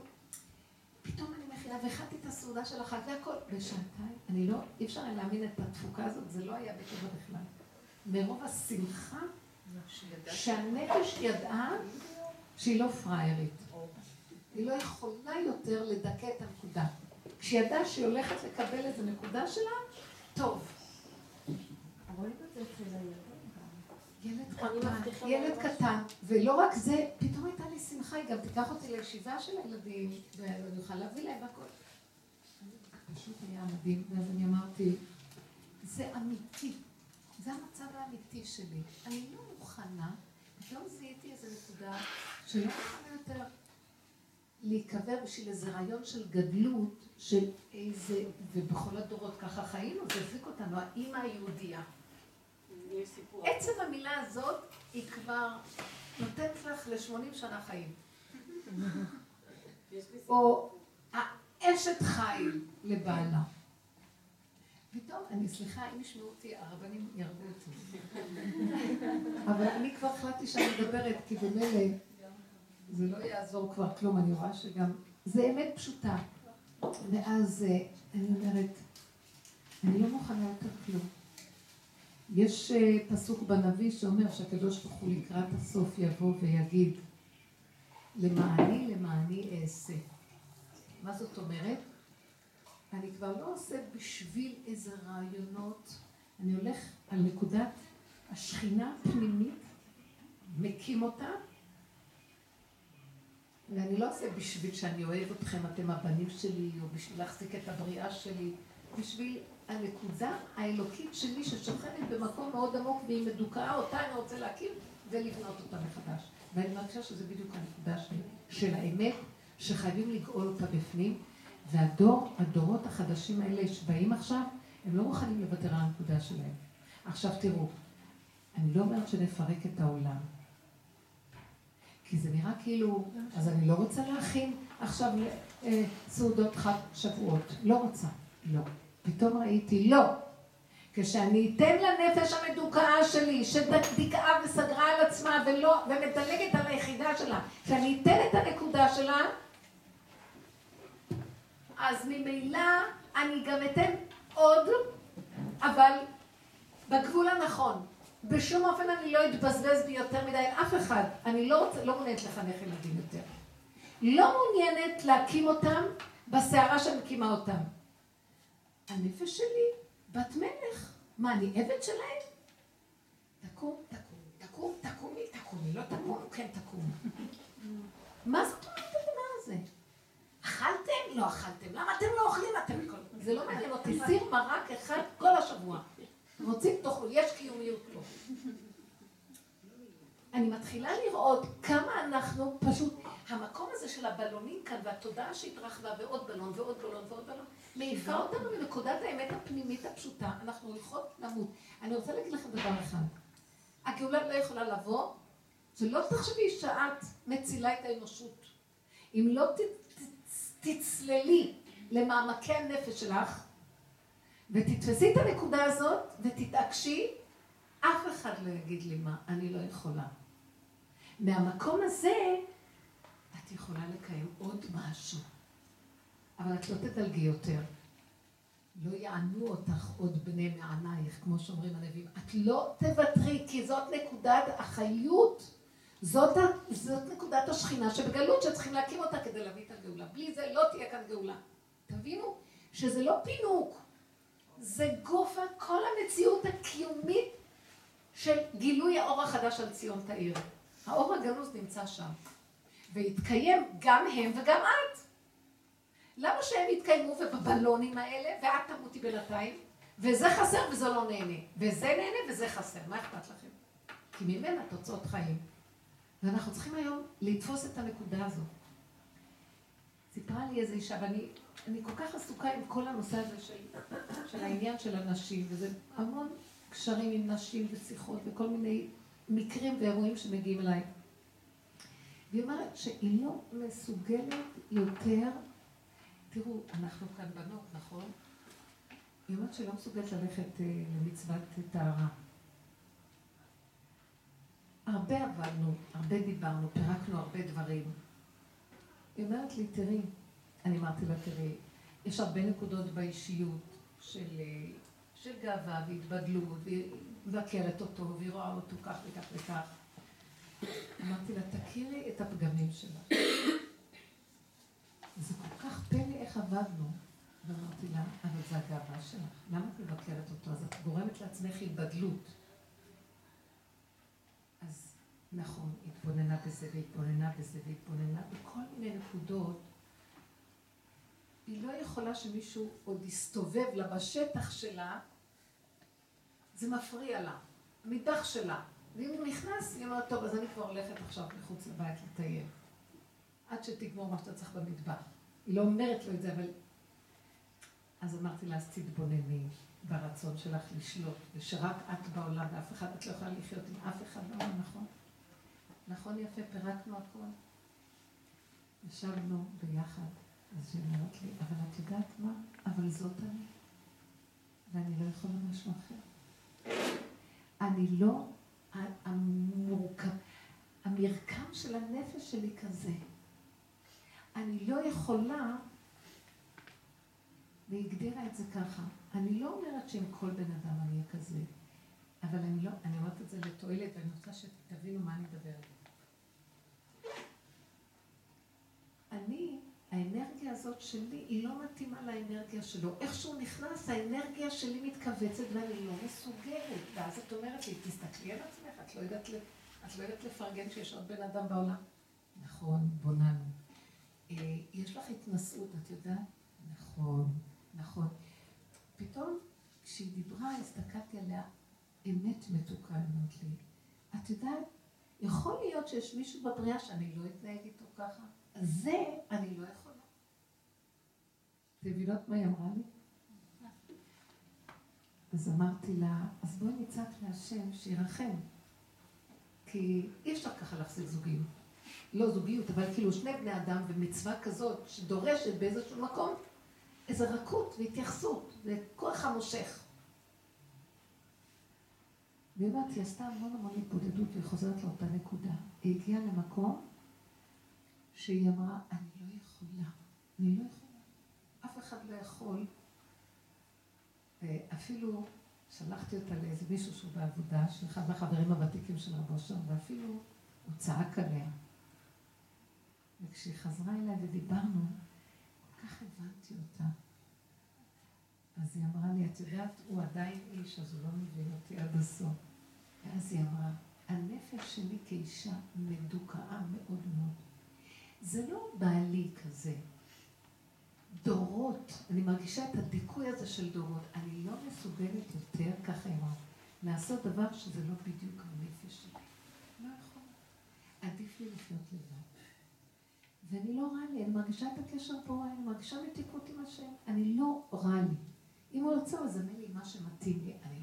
פתאום אני מכינה, והכנתי את הסעודה של החג והכל, בשעתיים, אני לא, אי אפשר להאמין את התפוקה הזאת, זה לא היה בטבע בכלל. מרוב השמחה, שהנפש ידעה שהיא לא פראיירית. היא לא יכולה יותר לדכא את הנקודה. כשהיא ידעה שהיא הולכת לקבל איזה נקודה שלה, טוב. רואים את זה אצל הילדים ילד קטן, ולא רק זה, פתאום הייתה לי שמחה, היא גם תיקח אותי לישיבה של הילדים, ואני אוכל להביא להם הכל. פשוט היה מדהים, ואז אני אמרתי, זה אמיתי, זה המצב האמיתי שלי. אני לא מוכנה, פתאום זיהיתי איזו נקודה שלא מוכנה יותר להיקבר בשביל איזה רעיון של גדלות, של איזה, ובכל הדורות ככה חיינו, זה הזיק אותנו, האימא היהודייה. עצם המילה הזאת היא כבר נותנת לך ל-80 שנה חיים. או האשת חיל לבעלה. פתאום, אני סליחה, אם ישמעו אותי, הרבנים ירבו אותי. אבל אני כבר החלטתי שאני מדברת, כי במילא זה לא יעזור כבר כלום, אני רואה שגם... זה אמת פשוטה. ואז אה, אני אומרת, אני לא מוכנה יותר כלום. יש אה, פסוק בנביא שאומר שהקדוש ברוך הוא לקראת הסוף יבוא ויגיד למעני למעני אעשה. מה זאת אומרת? אני כבר לא עושה בשביל איזה רעיונות, אני הולך על נקודת השכינה הפנימית, מקים אותה, ואני לא עושה בשביל שאני אוהב אתכם, אתם הבנים שלי, או בשביל להחזיק את הבריאה שלי, בשביל הנקודה האלוקית שלי ששוכנת במקום מאוד עמוק והיא מדוכאה, אותה אני רוצה להקים ולבנות אותה מחדש. ואני מרגישה שזה בדיוק הנקודה של, של האמת, שחייבים לגאול אותה בפנים, והדור, הדורות החדשים האלה שבאים עכשיו, הם לא מוכנים לוותר על הנקודה שלהם. עכשיו תראו, אני לא אומרת שנפרק את העולם, כי זה נראה כאילו, אז אני לא רוצה להכין עכשיו אה, סעודות חג שבועות, לא רוצה, לא. פתאום ראיתי, לא. כשאני אתן לנפש המדוכאה שלי, שדקעה וסגרה על עצמה ולא, ומדלגת על היחידה שלה, כשאני אתן את הנקודה שלה, אז ממילא אני גם אתן עוד, אבל בגבול הנכון. בשום אופן אני לא אתבזבז ביותר מדי אף אחד. אני לא, רוצה, לא מעוניינת לחנך ילדים יותר. לא מעוניינת להקים אותם בסערה שמקימה אותם. הנפש שלי בת מלך. מה, אני עבד שלהם? תקום, תקום, תקום, תקומי, תקומי, לא תקום, כן תקום. מה זאת אומרת הדבר הזה? אכלתם? לא אכלתם. למה אתם לא אוכלים? אתם... זה לא מעניין אותי. סיר מרק אחד כל השבוע. רוצים תאכלו, יש קיומיות פה. אני מתחילה לראות כמה אנחנו פשוט, המקום הזה של הבלונים כאן והתודעה שהתרחבה ועוד בלון ועוד בלון ועוד בלון, מעיפה אותנו מנקודת האמת הפנימית הפשוטה, אנחנו הולכות למות. אני רוצה להגיד לכם דבר אחד, הגאולה לא יכולה לבוא, שלא תחשבי שאת מצילה את האנושות. אם לא ת, ת, תצללי למעמקי הנפש שלך, ותתפסי את הנקודה הזאת ותתעקשי, אף אחד לא יגיד לי מה, אני לא יכולה. מהמקום הזה, את יכולה לקיים עוד משהו, אבל את לא תדלגי יותר. לא יענו אותך עוד בני מענייך, כמו שאומרים הנביאים. את לא תוותרי, כי זאת נקודת החיות. זאת, זאת נקודת השכינה שבגלות שצריכים להקים אותה כדי להביא את הגאולה. בלי זה לא תהיה כאן גאולה. תבינו שזה לא פינוק, זה גופה כל המציאות הקיומית של גילוי האור החדש על ציון תאיר. האור הגנוז נמצא שם, והתקיים גם הם וגם את. למה שהם יתקיימו ובבלונים האלה, ואת תמותי בינתיים, וזה חסר וזה לא נהנה, וזה נהנה וזה חסר, מה אכפת לכם? כי ממנה תוצאות חיים. ואנחנו צריכים היום לתפוס את הנקודה הזו. סיפרה לי איזו אישה, ואני אני כל כך עסוקה עם כל הנושא הזה של, של העניין של הנשים, וזה המון קשרים עם נשים ושיחות וכל מיני מקרים ואירועים שמגיעים אליי. והיא אומרת שהיא לא מסוגלת יותר, תראו, אנחנו כאן בנות, נכון? היא אומרת שהיא לא מסוגלת ללכת אה, למצוות טהרה. הרבה עבדנו, הרבה דיברנו, פירקנו הרבה דברים. היא אומרת לי, תראי, אני אמרתי לה, תראי, יש הרבה נקודות באישיות של, אה, של גאווה והתבדלות, מבקרת אותו, והיא רואה אותו כך וכך וכך. אמרתי לה, תכירי את הפגמים שלה. זה כל כך פלא איך עבדנו. ואמרתי לה, אבל זה הגאווה שלך, למה את מבקרת אותו? אז את גורמת לעצמך התבדלות. אז נכון, התבוננה בזה והתבוננה בזה והתבוננה בכל מיני נקודות. היא לא יכולה שמישהו עוד יסתובב לה בשטח שלה, זה מפריע לה, המטבח שלה. ואם הוא נכנס, היא אומרת, טוב, אז אני כבר הולכת עכשיו מחוץ לבית לטייל. עד שתגמור מה שאתה צריך במטבח. היא לא אומרת לו את זה, אבל... אז אמרתי לה, אז תתבונני ברצון שלך לשלוט, ושרק את בעולם ואף אחד, את לא יכולה לחיות עם אף אחד בעולם, נכון? נכון יפה, פירקנו הכל. ישבנו ביחד, אז היא אומרת לי, אבל את יודעת מה? אבל זאת אני. ואני לא יכולה משהו אחר. אני לא, המורכב, המרקם של הנפש שלי כזה. אני לא יכולה, והיא הגדירה את זה ככה, אני לא אומרת שעם כל בן אדם אני אהיה כזה, אבל אני לא, אני אומרת את זה לתועלת, ואני רוצה שתבינו מה אני מדברת. אני, האנרגיה הזאת שלי, היא לא מתאימה לאנרגיה שלו. איך שהוא נכנס, האנרגיה שלי מתכווצת ואני לא מסוגלת. ואז את אומרת לי, תסתכלי על עצמך, את לא יודעת, את לא יודעת לפרגן שיש עוד בן אדם בעולם. נכון, בוננו. אה, יש לך התנשאות, את יודעת? נכון, נכון. פתאום כשהיא דיברה, הסתכלתי עליה, אמת מתוקה, אמרת לי. את יודעת, יכול להיות שיש מישהו בבריאה שאני לא אתנהג איתו ככה? זה אני לא יכולה. אתם מבינות מה היא אמרה לי? אז אמרתי לה, אז בואי נצעק להשם שירחם. כי אי אפשר ככה להחזיק זוגיות. לא זוגיות, אבל כאילו שני בני אדם ומצווה כזאת שדורשת באיזשהו מקום איזו רכות והתייחסות וכוח המושך. והיא היא עשתה המון המון התבודדות והיא חוזרת לאותה נקודה. היא הגיעה למקום שהיא אמרה, אני לא יכולה, אני לא יכולה. אחד לא יכול. אפילו שלחתי אותה לאיזה מישהו שהוא בעבודה, של אחד מהחברים הוותיקים של רבו שם, ואפילו הוא צעק עליה. וכשהיא חזרה אליי ודיברנו, כל כך הבנתי אותה. אז היא אמרה לי, את יודעת, הוא עדיין איש, אז הוא לא מבין אותי עד הסוף. ואז היא אמרה, הנפש שלי כאישה מדוכאה מאוד מאוד. זה לא בעלי כזה. דורות, אני מרגישה את הדיכוי הזה של דורות. אני לא מסוגלת יותר, ככה היא אמרה, לעשות דבר שזה לא בדיוק הנפש שלי. לא יכולה. לחיות לבד. ואני לא רע לי, אני מרגישה את הקשר פה, אני מרגישה מתיקות עם השם, אני לא רע לי. אם הוא רוצה לזמן לי מה שמתאים לי, אני.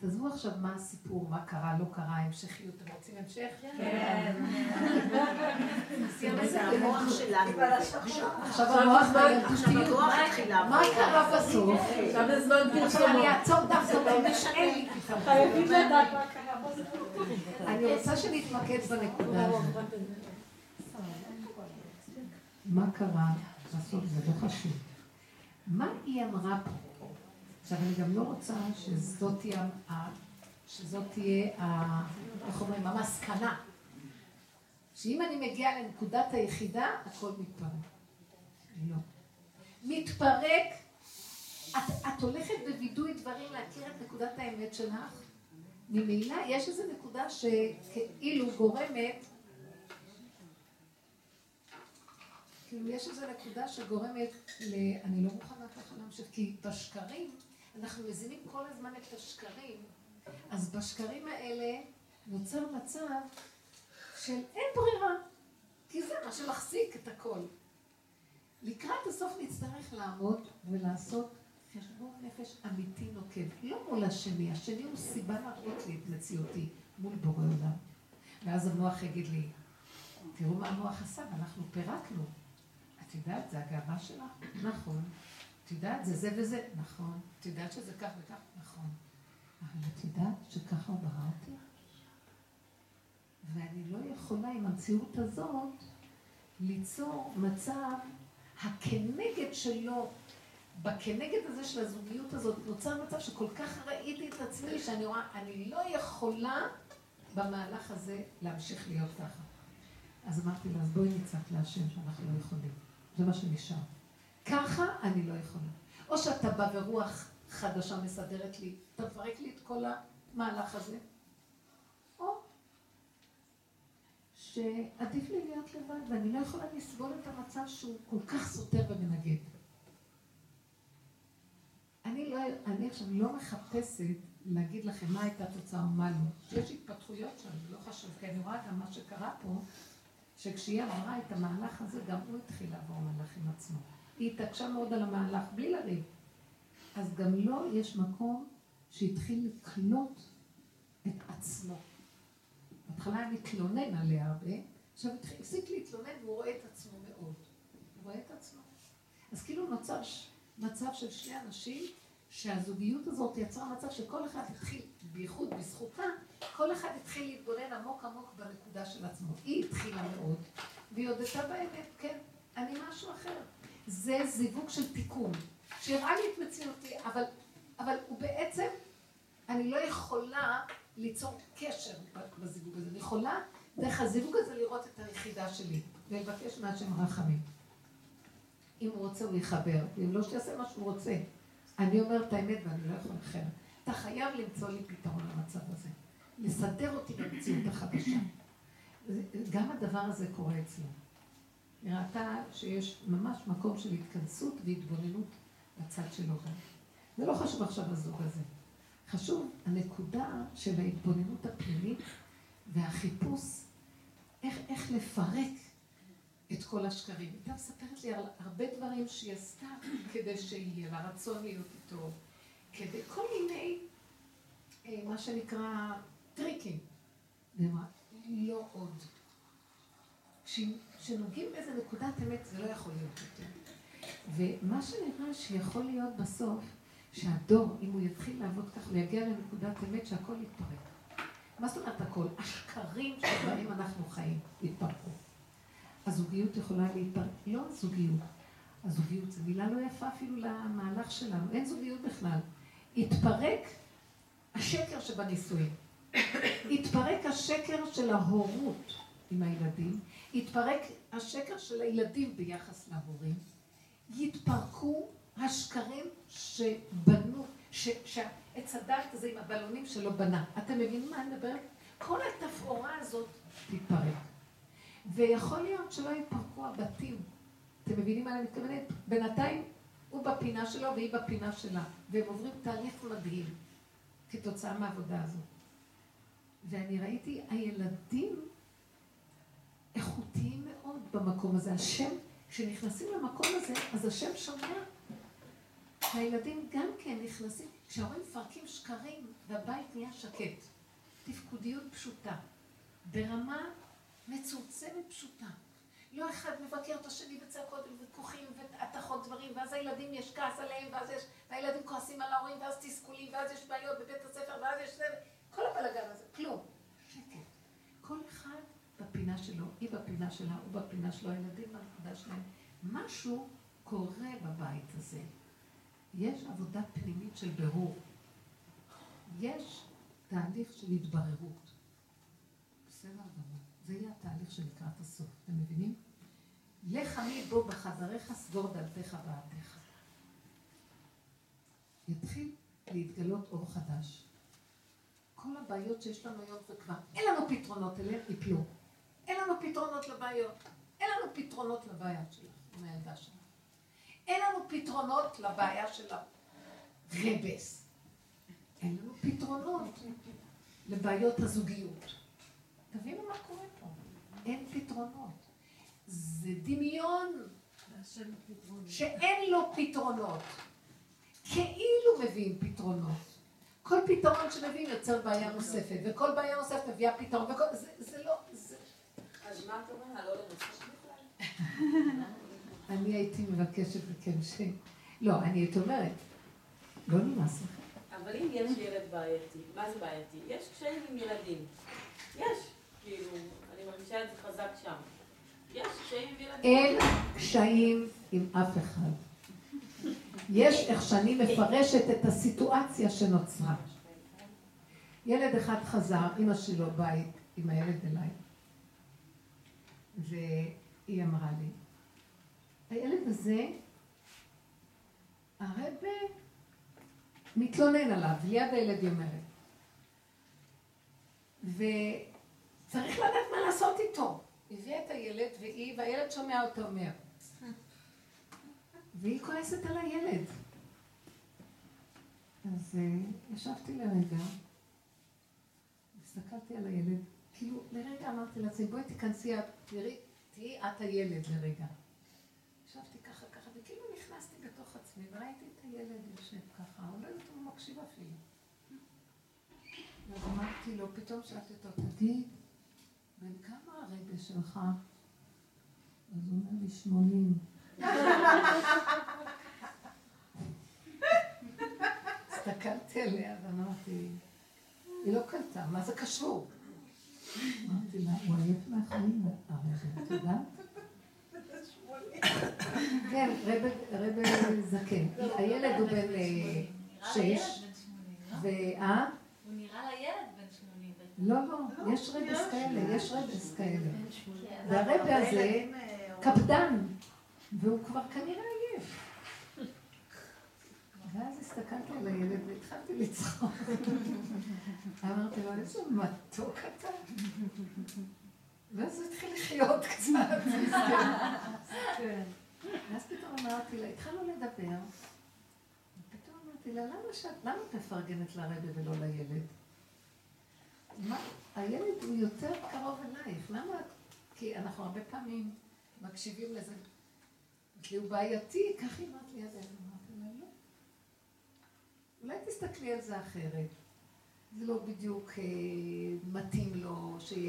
תעזבו עכשיו מה הסיפור, מה קרה, לא קרה, המשכיות. אתם רוצים המשך? כן. זה המוח שלנו. עכשיו המוח לעבוד. מה קרה בסוף? עכשיו זה זמן עכשיו אני אעצור דווקא לי פתאום. חייבים לדעת מה קרה בסוף. אני רוצה שנתמקד בנקודה הזאת. מה קרה בסוף זה לא חשוב. מה היא אמרה פה? עכשיו, אני גם לא רוצה שזאת תהיה, שזאת תהיה, איך אומרים, המסקנה. שאם אני מגיעה לנקודת היחידה, הכל מתפרק. לא. מתפרק, את, את הולכת בווידוי דברים להכיר את נקודת האמת שלך, ממילא יש איזו נקודה שכאילו גורמת, כאילו יש איזו נקודה שגורמת ל... אני לא מוכנה ככה להמשיך, כי בשקרים, אנחנו מזינים כל הזמן את השקרים, אז בשקרים האלה נוצר מצב של אין ברירה, כי זה מה שמחזיק את הכל. לקראת הסוף נצטרך לעמוד ולעשות חשבון נפש אמיתי נוקב, לא מול השני, השני הוא סיבה להראות לי את מציאותי מול בורא עולם. ואז המוח יגיד לי, תראו מה המוח עשה, ואנחנו פירקנו. את יודעת, זה הגאווה שלך? נכון. את יודעת, זה זה וזה? נכון. את יודעת שזה כך וכך? נכון. אבל את יודעת שככה ברא אותי? ואני לא יכולה עם המציאות הזאת ליצור מצב הכנגד שלו, בכנגד הזה של הזוגיות הזאת, נוצר מצב שכל כך ראיתי את עצמי שאני רואה, אני לא יכולה במהלך הזה להמשיך להיות ככה. אז אמרתי לה, אז בואי נצעק להשם שאנחנו לא יכולים. זה מה שנשאר. ככה אני לא יכולה. או שאתה בא ורוח חדשה מסדרת לי, אתה מפרק לי את כל המהלך הזה, או שעדיף לי להיות לבד, ואני לא יכולה לסבול את המצב שהוא כל כך סותר ומנגד. אני, לא, אני עכשיו לא מחפשת להגיד לכם מה הייתה התוצאה ומה לא. יש התפתחויות שם, לא חשוב, כי אני רואה גם מה שקרה פה, שכשהיא עברה את המהלך הזה, גם הוא התחיל לעבור מהלך עם עצמו. היא התעקשה מאוד על המהלך, בלי לריב. אז גם לו יש מקום שהתחיל לקלוט את עצמו. בהתחלה היה מתלונן עליה הרבה, עכשיו הפסיק להתלונן והוא רואה את עצמו מאוד. הוא רואה את עצמו. אז כאילו נוצר מצב של שני אנשים, שהזוגיות הזאת יצרה מצב שכל אחד התחיל, בייחוד בזכותה, כל אחד התחיל להתבונן עמוק עמוק בנקודה של עצמו. היא התחילה מאוד, והיא הודתה באמת, כן, אני משהו אחר. זה זיווג של תיקון, שהראה לי את מציאותי, אבל, אבל הוא בעצם, אני לא יכולה ליצור קשר בזיווג הזה. אני יכולה דרך הזיווג הזה לראות את היחידה שלי, ולבקש מהשם רחמים. אם הוא רוצה הוא יחבר, ואם לא שיעשה מה שהוא רוצה. אני אומרת את האמת ואני לא יכול אחרת. אתה חייב למצוא לי פתרון למצב הזה. לסדר אותי במציאות החדשה. גם הדבר הזה קורה אצלו. היא ראתה שיש ממש מקום של התכנסות והתבוננות בצד שלו גם. זה לא חשוב עכשיו הזוג הזה. חשוב הנקודה של ההתבוננות הפנימית והחיפוש, איך, איך לפרק את כל השקרים. הייתה מספרת לי על הרבה דברים שהיא עשתה כדי שיהיה לה רצון להיות איתו, כדי כל מיני, אה, מה שנקרא, טריקים. והיא אמרה, לא עוד. כשנוגעים באיזה נקודת אמת זה לא יכול להיות יותר. ומה שנראה שיכול להיות בסוף, שהדור, אם הוא יתחיל לעבוד כך, הוא יגיע לנקודת אמת שהכל יתפרק. מה זאת אומרת הכל? השקרים שבהם אנחנו חיים יתפרקו. הזוגיות יכולה להתפרק, לא הזוגיות. הזוגיות זו מילה לא יפה אפילו למהלך שלנו, אין זוגיות בכלל. התפרק השקר שבנישואים. התפרק השקר של ההורות עם הילדים, התפרק השקר של הילדים ביחס להורים, יתפרקו השקרים שבנו, ש- שהעץ הדעת הזה עם הבלונים שלא בנה. אתם מבינים מה אני מדברת? כל התפאורה הזאת תתפרק. ויכול להיות שלא יתפרקו הבתים. אתם מבינים מה אני מתכוונת? בינתיים הוא בפינה שלו והיא בפינה שלה, והם עוברים תהליך מדהים כתוצאה מהעבודה הזאת. ואני ראיתי, הילדים במקום הזה. השם, כשנכנסים למקום הזה, אז השם שומע. והילדים גם כן נכנסים, כשההורים מפרקים שקרים והבית נהיה שקט. תפקודיות פשוטה. ברמה מצומצמת פשוטה. לא אחד מבקר את השני בצעקות וויכוחים והתכות דברים, ואז הילדים יש כעס עליהם, ואז יש, והילדים כועסים על ההורים, ואז תסכולים, ואז יש בעיות בבית הספר, ואז יש זה, כל הבלאגן הזה, כלום. שקט. כל אחד בפינה שלו, היא בפינה שלה, הוא בפינה שלו, הילדים בנקודה שלהם. משהו קורה בבית הזה. יש עבודה פנימית של ברור. יש תהליך של התבררות. בסדר גמור. זה יהיה התהליך שלקראת הסוף. אתם מבינים? לך עמי בו בחדריך, סגור דלתיך בעדיך. יתחיל להתגלות אור חדש. כל הבעיות שיש לנו היום וכבר, אין לנו פתרונות אליהם, יפלו. אין לנו פתרונות לבעיות. אין לנו פתרונות לבעיה שלך, עם הילדה שלך. אין לנו פתרונות לבעיה של הרבס. אין לנו פתרונות לבעיות הזוגיות. תבינו מה קורה פה. אין פתרונות. זה דמיון שאין לו פתרונות. כאילו מביאים פתרונות. כל פתרון שמביאים יוצר בעיה נוספת, וכל בעיה נוספת מביאה פתרון, וכל... זה, זה לא... זה... אז מה את אומרת? לא בכלל? *laughs* אני הייתי מבקשת מכם ש... לא, אני הייתי אומרת, לא נמאס לך. אבל אם יש ילד בעייתי, מה זה בעייתי? יש קשיים עם ילדים. יש. כאילו, אני מרגישה את זה חזק שם. יש קשיים עם ילדים. אין קשיים עם אף אחד. יש איך שאני מפרשת את הסיטואציה שנוצרה. ילד אחד חזר, אמא שלו בית עם הילד אליי, והיא אמרה לי, הילד הזה, הרבה מתלונן עליו, ליד הילד היא אומרת. וצריך לדעת מה לעשות איתו. הביאה את הילד והיא, והילד שומע אותו אומר. והיא כועסת על הילד. אז uh, ישבתי לרגע, הסתכלתי על הילד, כאילו לרגע אמרתי לעצמי, בואי תיכנסי, תראי, תהיי את הילד לרגע. ישבתי ככה ככה, וכאילו נכנסתי בתוך עצמי, וראיתי את הילד יושב ככה, הוא לא יודעת, מקשיב אפילו. אז אמרתי לו, פתאום שאלתי אותו, תגיד, בן כמה הרגע שלך? אז הוא אומר לי, שמונים. הסתכלתי עליה ואמרתי, היא לא קלטה, מה זה קשור? אמרתי לה, הוא עייף מהחיים, את יודעת? כן, רבי זקן. הילד הוא בן אה, שש, ואה? הוא נראה לילד בן 80. לא, לא, יש רבס כאלה, יש רבס כאלה. והרבי הזה קפדן, והוא כבר כנראה. ואז הסתכלתי על הילד והתחלתי לצחוק. אמרתי לו, איזה מתוק אתה. ואז הוא התחיל לחיות קצת. ואז פתאום אמרתי לה, התחלנו לדבר, ופתאום אמרתי לה, למה את מפרגנת לרבי ולא לילד? מה, הילד הוא יותר קרוב אלייך, למה? כי אנחנו הרבה פעמים מקשיבים לזה. כי הוא בעייתי, כך היא אמרת לי עד היום. אולי תסתכלי על זה אחרת. זה לא בדיוק אה, מתאים לו שיהיה...